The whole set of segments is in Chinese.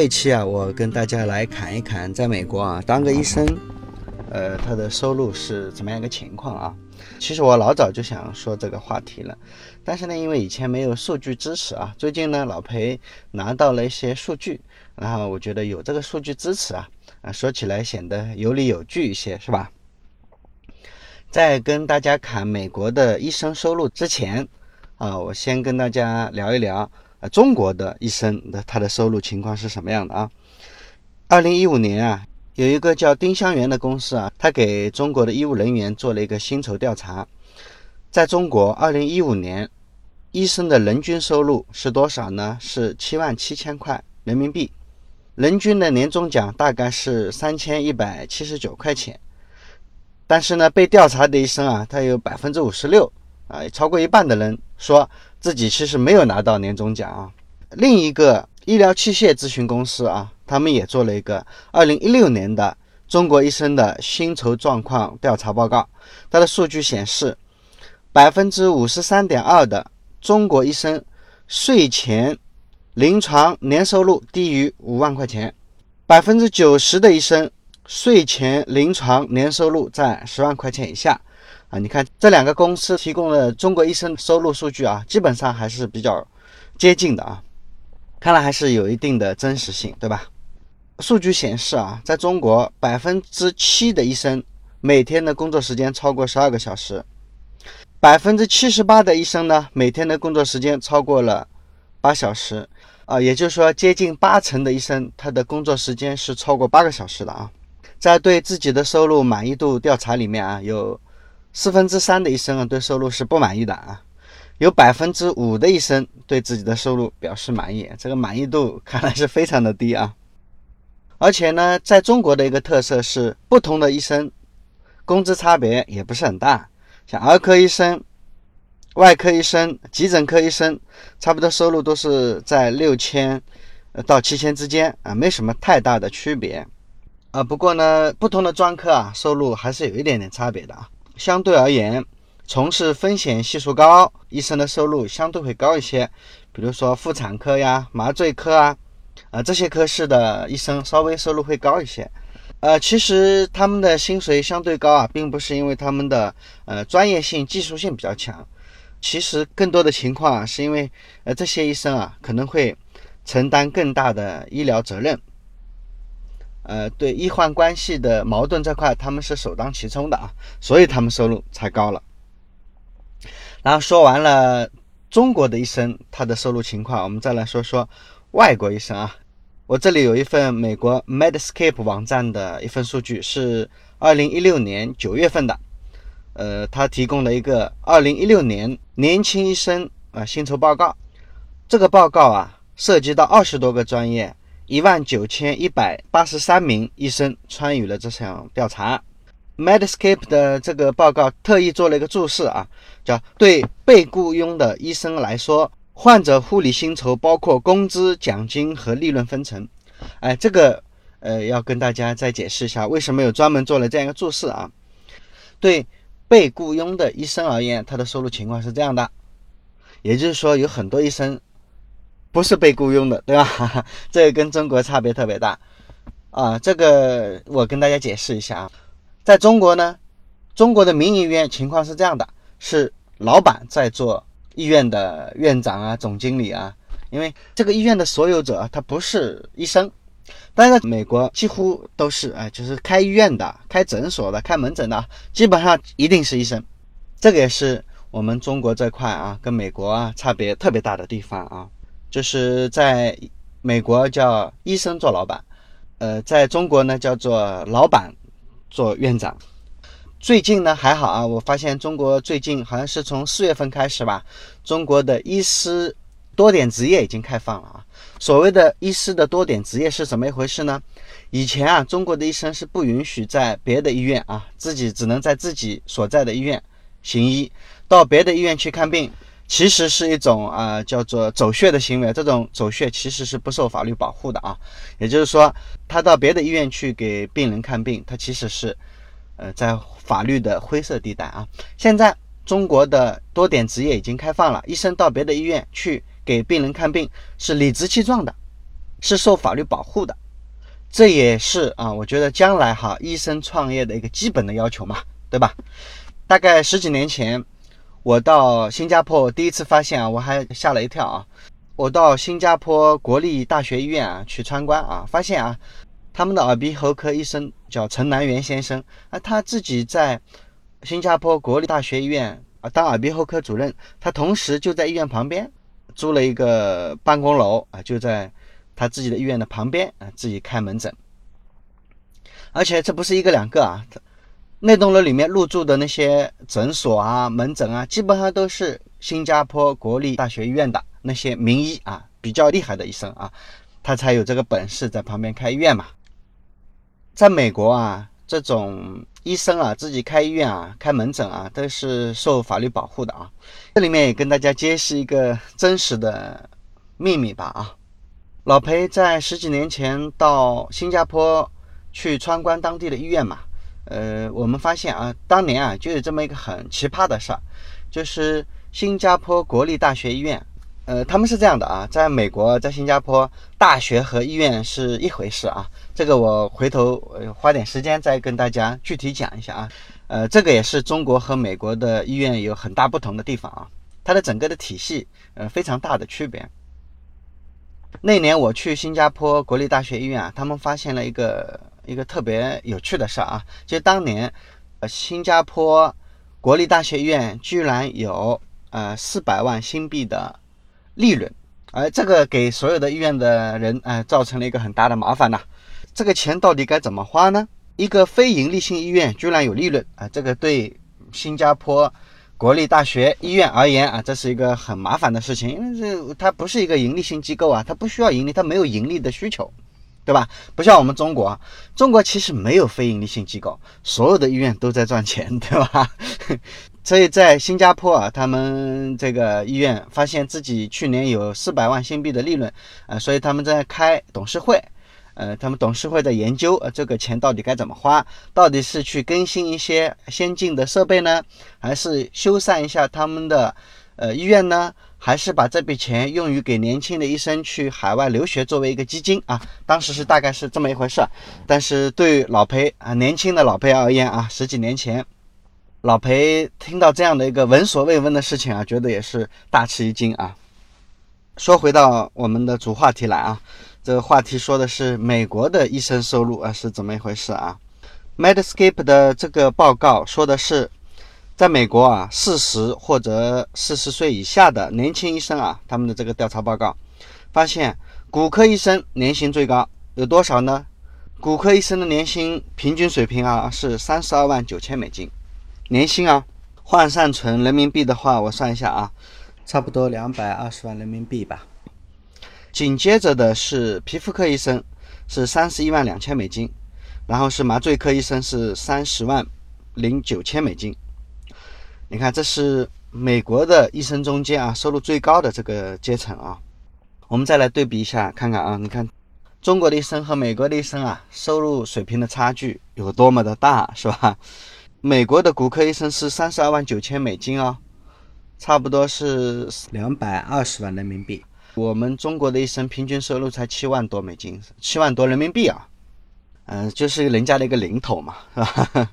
这期啊，我跟大家来侃一侃，在美国啊，当个医生，呃，他的收入是怎么样一个情况啊？其实我老早就想说这个话题了，但是呢，因为以前没有数据支持啊，最近呢，老裴拿到了一些数据，然后我觉得有这个数据支持啊，啊，说起来显得有理有据一些，是吧？在跟大家侃美国的医生收入之前啊，我先跟大家聊一聊。呃，中国的医生的他的收入情况是什么样的啊？二零一五年啊，有一个叫丁香园的公司啊，他给中国的医务人员做了一个薪酬调查，在中国二零一五年，医生的人均收入是多少呢？是七万七千块人民币，人均的年终奖大概是三千一百七十九块钱。但是呢，被调查的医生啊，他有百分之五十六啊，超过一半的人说。自己其实没有拿到年终奖啊。另一个医疗器械咨询公司啊，他们也做了一个二零一六年的中国医生的薪酬状况调查报告。它的数据显示，百分之五十三点二的中国医生税前临床年收入低于五万块钱，百分之九十的医生税前临床年收入在十万块钱以下。啊，你看这两个公司提供的中国医生收入数据啊，基本上还是比较接近的啊，看来还是有一定的真实性，对吧？数据显示啊，在中国百分之七的医生每天的工作时间超过十二个小时，百分之七十八的医生呢每天的工作时间超过了八小时，啊，也就是说接近八成的医生他的工作时间是超过八个小时的啊，在对自己的收入满意度调查里面啊有。四分之三的医生啊，对收入是不满意的啊，有百分之五的医生对自己的收入表示满意，这个满意度看来是非常的低啊。而且呢，在中国的一个特色是，不同的医生工资差别也不是很大，像儿科医生、外科医生、急诊科医生，差不多收入都是在六千到七千之间啊，没什么太大的区别啊。不过呢，不同的专科啊，收入还是有一点点差别的啊。相对而言，从事风险系数高医生的收入相对会高一些，比如说妇产科呀、麻醉科啊，啊这些科室的医生稍微收入会高一些。呃，其实他们的薪水相对高啊，并不是因为他们的呃专业性、技术性比较强，其实更多的情况啊，是因为呃这些医生啊可能会承担更大的医疗责任。呃，对医患关系的矛盾这块，他们是首当其冲的啊，所以他们收入才高了。然后说完了中国的医生他的收入情况，我们再来说说外国医生啊。我这里有一份美国 Medscape 网站的一份数据，是二零一六年九月份的。呃，他提供了一个二零一六年年轻医生啊薪酬报告。这个报告啊，涉及到二十多个专业。一万九千一百八十三名医生参与了这项调查。Medscape 的这个报告特意做了一个注释啊，叫对被雇佣的医生来说，患者护理薪酬包括工资、奖金和利润分成。哎，这个呃要跟大家再解释一下，为什么有专门做了这样一个注释啊？对被雇佣的医生而言，他的收入情况是这样的，也就是说有很多医生。不是被雇佣的，对吧？这个跟中国差别特别大啊！这个我跟大家解释一下啊，在中国呢，中国的民营医院情况是这样的：是老板在做医院的院长啊、总经理啊，因为这个医院的所有者他不是医生。但是美国几乎都是哎，就是开医院的、开诊所的、开门诊的，基本上一定是医生。这个也是我们中国这块啊，跟美国啊差别特别大的地方啊。就是在美国叫医生做老板，呃，在中国呢叫做老板做院长。最近呢还好啊，我发现中国最近好像是从四月份开始吧，中国的医师多点执业已经开放了啊。所谓的医师的多点执业是怎么一回事呢？以前啊，中国的医生是不允许在别的医院啊，自己只能在自己所在的医院行医，到别的医院去看病。其实是一种啊，叫做走穴的行为。这种走穴其实是不受法律保护的啊。也就是说，他到别的医院去给病人看病，他其实是呃在法律的灰色地带啊。现在中国的多点执业已经开放了，医生到别的医院去给病人看病是理直气壮的是受法律保护的。这也是啊，我觉得将来哈医生创业的一个基本的要求嘛，对吧？大概十几年前，我到新加坡第一次发现啊，我还吓了一跳啊。我到新加坡国立大学医院啊去参观啊，发现啊，他们的耳鼻喉科医生叫陈南元先生啊，他自己在新加坡国立大学医院啊当耳鼻喉科主任，他同时就在医院旁边租了一个办公楼啊，就在。他自己的医院的旁边啊，自己开门诊，而且这不是一个两个啊，那栋楼里面入住的那些诊所啊、门诊啊，基本上都是新加坡国立大学医院的那些名医啊，比较厉害的医生啊，他才有这个本事在旁边开医院嘛。在美国啊，这种医生啊自己开医院啊、开门诊啊，都是受法律保护的啊。这里面也跟大家揭示一个真实的秘密吧啊。老裴在十几年前到新加坡去参观当地的医院嘛，呃，我们发现啊，当年啊就有这么一个很奇葩的事儿，就是新加坡国立大学医院，呃，他们是这样的啊，在美国，在新加坡，大学和医院是一回事啊，这个我回头呃花点时间再跟大家具体讲一下啊，呃，这个也是中国和美国的医院有很大不同的地方啊，它的整个的体系呃非常大的区别。那年我去新加坡国立大学医院啊，他们发现了一个一个特别有趣的事儿啊，就当年，呃，新加坡国立大学医院居然有呃四百万新币的利润，而这个给所有的医院的人呃造成了一个很大的麻烦呐。这个钱到底该怎么花呢？一个非盈利性医院居然有利润啊，这个对新加坡。国立大学医院而言啊，这是一个很麻烦的事情，因为这它不是一个盈利性机构啊，它不需要盈利，它没有盈利的需求，对吧？不像我们中国，中国其实没有非盈利性机构，所有的医院都在赚钱，对吧？所以在新加坡啊，他们这个医院发现自己去年有四百万新币的利润，呃，所以他们在开董事会。呃，他们董事会在研究，呃，这个钱到底该怎么花？到底是去更新一些先进的设备呢，还是修缮一下他们的呃医院呢？还是把这笔钱用于给年轻的医生去海外留学作为一个基金啊？当时是大概是这么一回事。但是对老裴啊，年轻的老裴而言啊，十几年前，老裴听到这样的一个闻所未闻的事情啊，觉得也是大吃一惊啊。说回到我们的主话题来啊。这个话题说的是美国的医生收入啊是怎么一回事啊？Medscape 的这个报告说的是，在美国啊，四十或者四十岁以下的年轻医生啊，他们的这个调查报告发现，骨科医生年薪最高，有多少呢？骨科医生的年薪平均水平啊是三十二万九千美金，年薪啊，换算成人民币的话，我算一下啊，差不多两百二十万人民币吧。紧接着的是皮肤科医生，是三十一万两千美金，然后是麻醉科医生是三十万零九千美金。你看，这是美国的医生中间啊收入最高的这个阶层啊。我们再来对比一下，看看啊，你看中国的医生和美国的医生啊，收入水平的差距有多么的大，是吧？美国的骨科医生是三十二万九千美金啊，差不多是两百二十万人民币。我们中国的医生平均收入才七万多美金，七万多人民币啊，嗯，就是人家的一个零头嘛，是吧？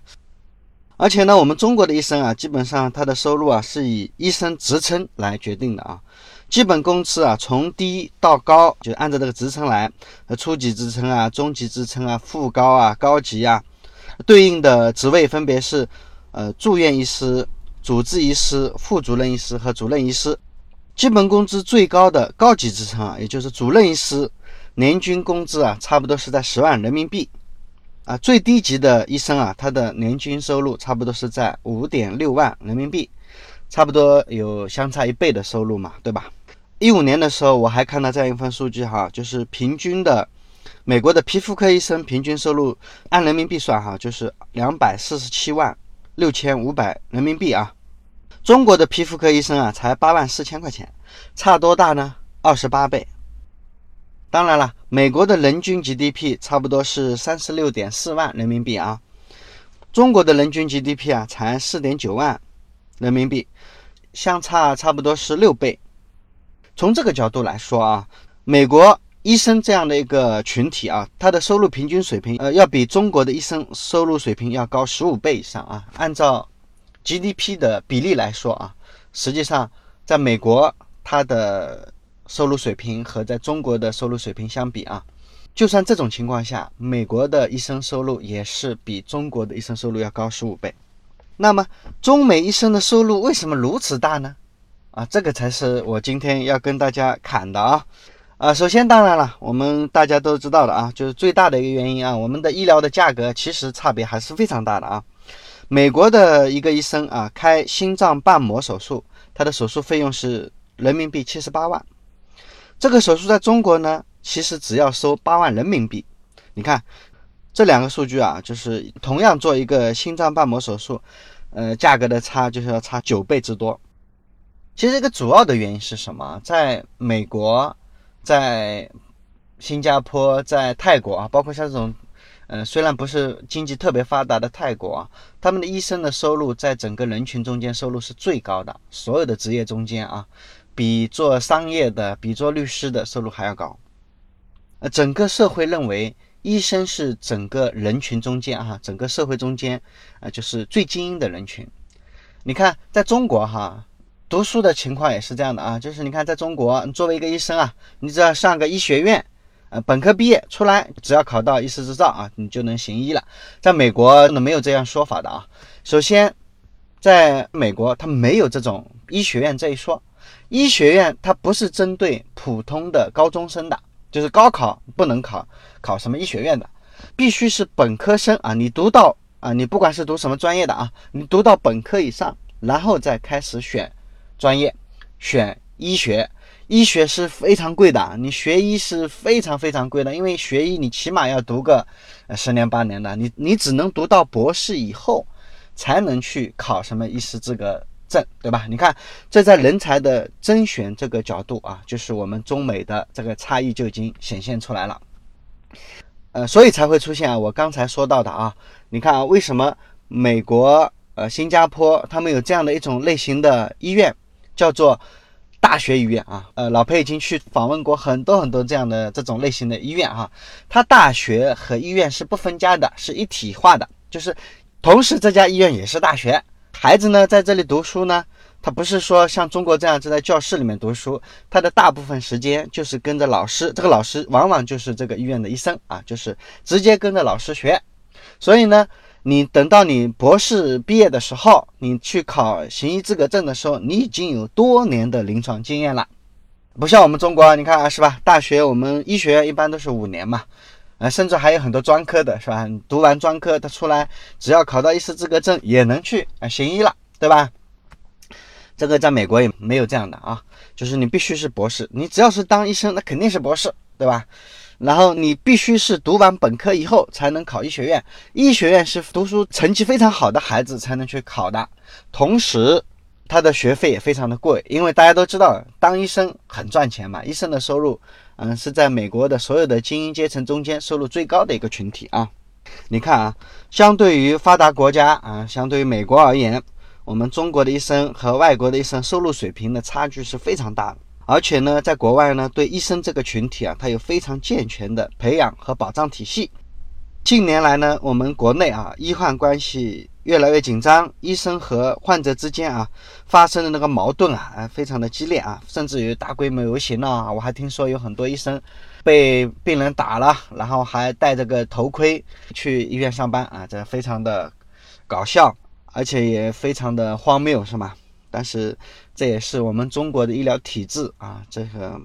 而且呢，我们中国的医生啊，基本上他的收入啊是以医生职称来决定的啊，基本工资啊从低到高就按照这个职称来，初级职称啊、中级职称啊、副高啊、高级啊，对应的职位分别是呃住院医师、主治医师、副主任医师和主任医师。基本工资最高的高级职称啊，也就是主任医师，年均工资啊，差不多是在十万人民币啊。最低级的医生啊，他的年均收入差不多是在五点六万人民币，差不多有相差一倍的收入嘛，对吧？一五年的时候，我还看到这样一份数据哈，就是平均的美国的皮肤科医生平均收入按人民币算哈，就是两百四十七万六千五百人民币啊。中国的皮肤科医生啊，才八万四千块钱，差多大呢？二十八倍。当然了，美国的人均 GDP 差不多是三十六点四万人民币啊，中国的人均 GDP 啊才四点九万人民币，相差差不多是六倍。从这个角度来说啊，美国医生这样的一个群体啊，他的收入平均水平，呃，要比中国的医生收入水平要高十五倍以上啊。按照 GDP 的比例来说啊，实际上在美国，他的收入水平和在中国的收入水平相比啊，就算这种情况下，美国的医生收入也是比中国的医生收入要高十五倍。那么，中美医生的收入为什么如此大呢？啊，这个才是我今天要跟大家侃的啊。啊，首先当然了，我们大家都知道的啊，就是最大的一个原因啊，我们的医疗的价格其实差别还是非常大的啊。美国的一个医生啊，开心脏瓣膜手术，他的手术费用是人民币七十八万。这个手术在中国呢，其实只要收八万人民币。你看这两个数据啊，就是同样做一个心脏瓣膜手术，呃，价格的差就是要差九倍之多。其实这个主要的原因是什么？在美国。在新加坡、在泰国啊，包括像这种，嗯，虽然不是经济特别发达的泰国啊，他们的医生的收入在整个人群中间收入是最高的，所有的职业中间啊，比做商业的、比做律师的收入还要高。呃，整个社会认为医生是整个人群中间啊，整个社会中间啊，就是最精英的人群。你看，在中国哈。读书的情况也是这样的啊，就是你看，在中国，作为一个医生啊，你只要上个医学院，呃，本科毕业出来，只要考到医师执照啊，你就能行医了。在美国，那没有这样说法的啊。首先，在美国，它没有这种医学院这一说。医学院它不是针对普通的高中生的，就是高考不能考考什么医学院的，必须是本科生啊。你读到啊，你不管是读什么专业的啊，你读到本科以上，然后再开始选。专业选医学，医学是非常贵的，你学医是非常非常贵的，因为学医你起码要读个十年八年的，你你只能读到博士以后，才能去考什么医师资格对吧？你看这在人才的甄选这个角度啊，就是我们中美的这个差异就已经显现出来了，呃，所以才会出现啊，我刚才说到的啊，你看啊，为什么美国、呃新加坡他们有这样的一种类型的医院？叫做大学医院啊，呃，老裴已经去访问过很多很多这样的这种类型的医院哈，它大学和医院是不分家的，是一体化的，就是同时这家医院也是大学，孩子呢在这里读书呢，他不是说像中国这样就在教室里面读书，他的大部分时间就是跟着老师，这个老师往往就是这个医院的医生啊，就是直接跟着老师学，所以呢。你等到你博士毕业的时候，你去考行医资格证的时候，你已经有多年的临床经验了，不像我们中国，你看啊，是吧？大学我们医学院一般都是五年嘛，啊，甚至还有很多专科的，是吧？读完专科他出来，只要考到医师资格证，也能去啊行医了，对吧？这个在美国也没有这样的啊，就是你必须是博士，你只要是当医生，那肯定是博士，对吧？然后你必须是读完本科以后才能考医学院，医学院是读书成绩非常好的孩子才能去考的。同时，他的学费也非常的贵，因为大家都知道当医生很赚钱嘛，医生的收入，嗯，是在美国的所有的精英阶层中间收入最高的一个群体啊。你看啊，相对于发达国家啊，相对于美国而言，我们中国的医生和外国的医生收入水平的差距是非常大的。而且呢，在国外呢，对医生这个群体啊，它有非常健全的培养和保障体系。近年来呢，我们国内啊，医患关系越来越紧张，医生和患者之间啊，发生的那个矛盾啊，非常的激烈啊，甚至于大规模游行啊。我还听说有很多医生被病人打了，然后还戴着个头盔去医院上班啊，这非常的搞笑，而且也非常的荒谬，是吗？但是这也是我们中国的医疗体制啊，这个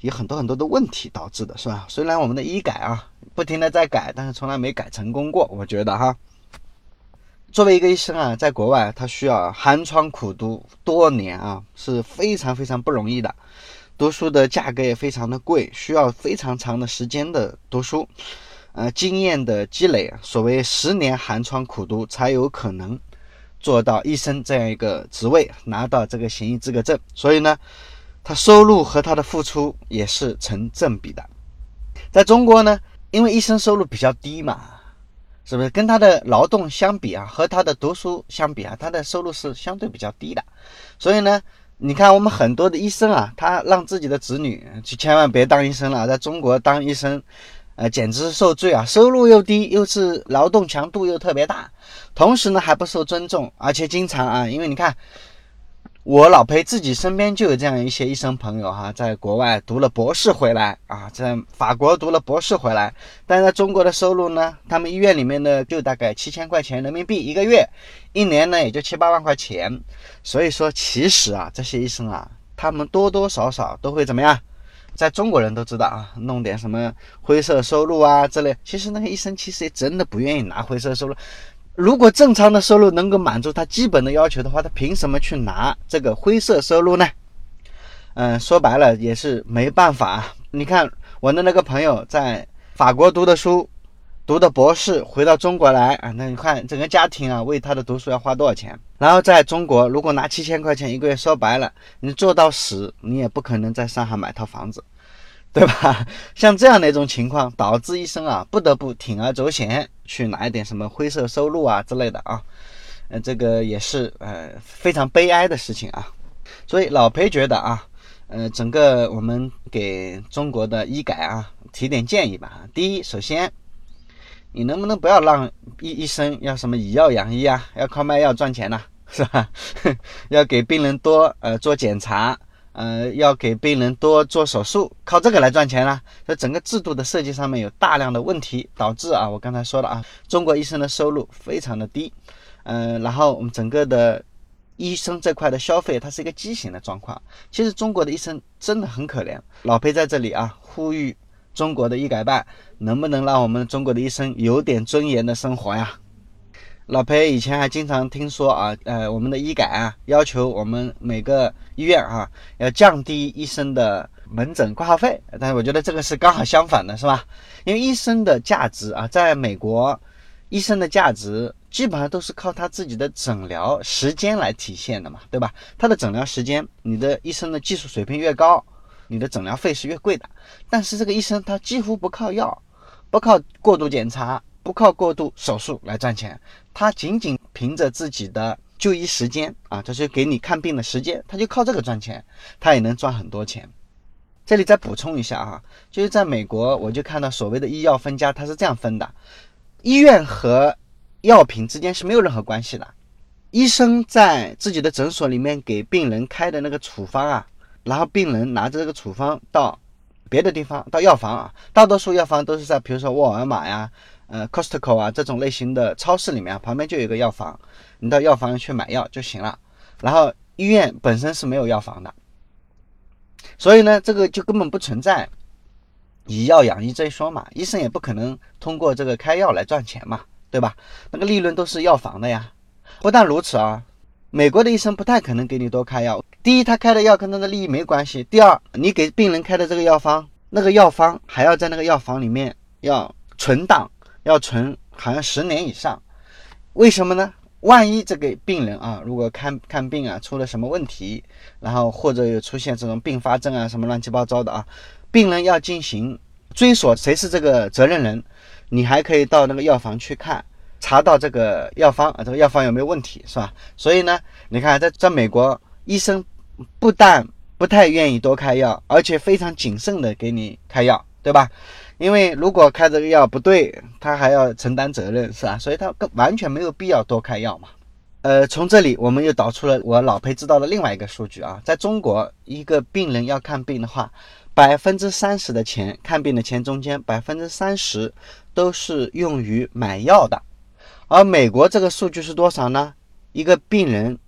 有很多很多的问题导致的，是吧？虽然我们的医改啊不停的在改，但是从来没改成功过。我觉得哈，作为一个医生啊，在国外他需要寒窗苦读多年啊，是非常非常不容易的。读书的价格也非常的贵，需要非常长的时间的读书，呃，经验的积累，所谓十年寒窗苦读才有可能。做到医生这样一个职位，拿到这个行医资格证，所以呢，他收入和他的付出也是成正比的。在中国呢，因为医生收入比较低嘛，是不是跟他的劳动相比啊，和他的读书相比啊，他的收入是相对比较低的，所以呢，你看我们很多的医生啊，他让自己的子女去千万别当医生了，在中国当医生，呃，简直是受罪啊！收入又低，又是劳动强度又特别大，同时呢还不受尊重，而且经常啊，因为你看。我老裴自己身边就有这样一些医生朋友哈，在国外读了博士回来啊，在法国读了博士回来，但在中国的收入呢，他们医院里面呢就大概七千块钱人民币一个月，一年呢也就七八万块钱。所以说，其实啊，这些医生啊，他们多多少少都会怎么样？在中国人都知道啊，弄点什么灰色收入啊之类。其实那个医生其实也真的不愿意拿灰色收入。如果正常的收入能够满足他基本的要求的话，他凭什么去拿这个灰色收入呢？嗯，说白了也是没办法。你看我的那个朋友在法国读的书，读的博士，回到中国来啊，那你看整个家庭啊，为他的读书要花多少钱？然后在中国，如果拿七千块钱一个月，说白了，你做到死，你也不可能在上海买套房子。对吧？像这样的一种情况，导致医生啊不得不铤而走险去拿一点什么灰色收入啊之类的啊，呃，这个也是呃非常悲哀的事情啊。所以老裴觉得啊，呃，整个我们给中国的医改啊提点建议吧。第一，首先你能不能不要让医医生要什么以药养医啊，要靠卖药赚钱呐，是吧？要给病人多呃做检查。呃，要给病人多做手术，靠这个来赚钱呢？在整个制度的设计上面有大量的问题，导致啊，我刚才说了啊，中国医生的收入非常的低。嗯，然后我们整个的医生这块的消费，它是一个畸形的状况。其实中国的医生真的很可怜。老裴在这里啊，呼吁中国的医改办，能不能让我们中国的医生有点尊严的生活呀？老裴以前还经常听说啊，呃，我们的医改啊，要求我们每个医院啊要降低医生的门诊挂号费，但是我觉得这个是刚好相反的，是吧？因为医生的价值啊，在美国，医生的价值基本上都是靠他自己的诊疗时间来体现的嘛，对吧？他的诊疗时间，你的医生的技术水平越高，你的诊疗费是越贵的。但是这个医生他几乎不靠药，不靠过度检查。不靠过度手术来赚钱，他仅仅凭着自己的就医时间啊，就是给你看病的时间，他就靠这个赚钱，他也能赚很多钱。这里再补充一下啊，就是在美国，我就看到所谓的医药分家，它是这样分的：医院和药品之间是没有任何关系的。医生在自己的诊所里面给病人开的那个处方啊，然后病人拿着这个处方到别的地方，到药房啊，大多数药房都是在比如说沃尔玛呀。呃，Costco 啊这种类型的超市里面啊旁边就有一个药房，你到药房去买药就行了。然后医院本身是没有药房的，所以呢，这个就根本不存在以药养医这一说嘛。医生也不可能通过这个开药来赚钱嘛，对吧？那个利润都是药房的呀。不但如此啊，美国的医生不太可能给你多开药。第一，他开的药跟他的利益没关系；第二，你给病人开的这个药方，那个药方还要在那个药房里面要存档。要存好像十年以上，为什么呢？万一这个病人啊，如果看看病啊出了什么问题，然后或者有出现这种并发症啊，什么乱七八糟的啊，病人要进行追索谁是这个责任人，你还可以到那个药房去看，查到这个药方啊，这个药方有没有问题，是吧？所以呢，你看在在美国，医生不但不太愿意多开药，而且非常谨慎的给你开药，对吧？因为如果开这个药不对，他还要承担责任，是吧？所以他更完全没有必要多开药嘛。呃，从这里我们又导出了我老裴知道的另外一个数据啊，在中国，一个病人要看病的话，百分之三十的钱看病的钱中间，百分之三十都是用于买药的，而美国这个数据是多少呢？一个病人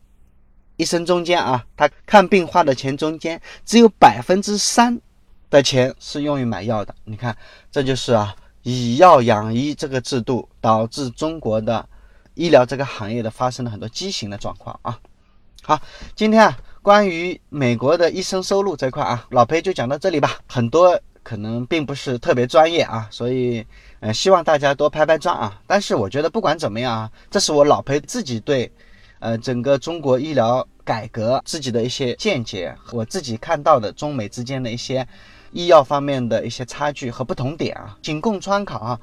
一生中间啊，他看病花的钱中间只有百分之三。的钱是用于买药的，你看，这就是啊，以药养医这个制度导致中国的医疗这个行业的发生了很多畸形的状况啊。好，今天啊，关于美国的医生收入这块啊，老裴就讲到这里吧。很多可能并不是特别专业啊，所以呃，希望大家多拍拍砖啊。但是我觉得不管怎么样啊，这是我老裴自己对呃整个中国医疗改革自己的一些见解，我自己看到的中美之间的一些。医药方面的一些差距和不同点啊，仅供参考啊。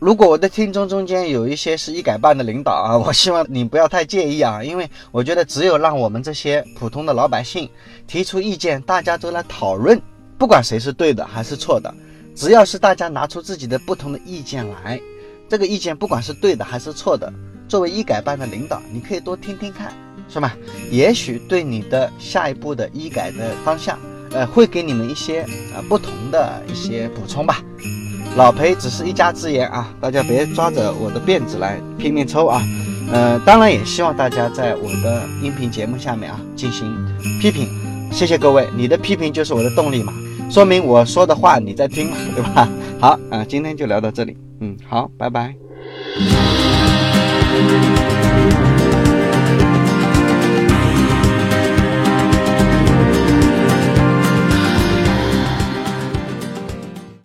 如果我的听众中间有一些是医改办的领导啊，我希望你不要太介意啊，因为我觉得只有让我们这些普通的老百姓提出意见，大家都来讨论，不管谁是对的还是错的，只要是大家拿出自己的不同的意见来，这个意见不管是对的还是错的，作为医改办的领导，你可以多听听看，是吧？也许对你的下一步的医改的方向，呃，会给你们一些啊不同的一些补充吧。老裴只是一家之言啊，大家别抓着我的辫子来拼命抽啊。呃，当然也希望大家在我的音频节目下面啊进行批评，谢谢各位，你的批评就是我的动力嘛，说明我说的话你在听嘛，对吧？好啊，今天就聊到这里，嗯，好，拜拜。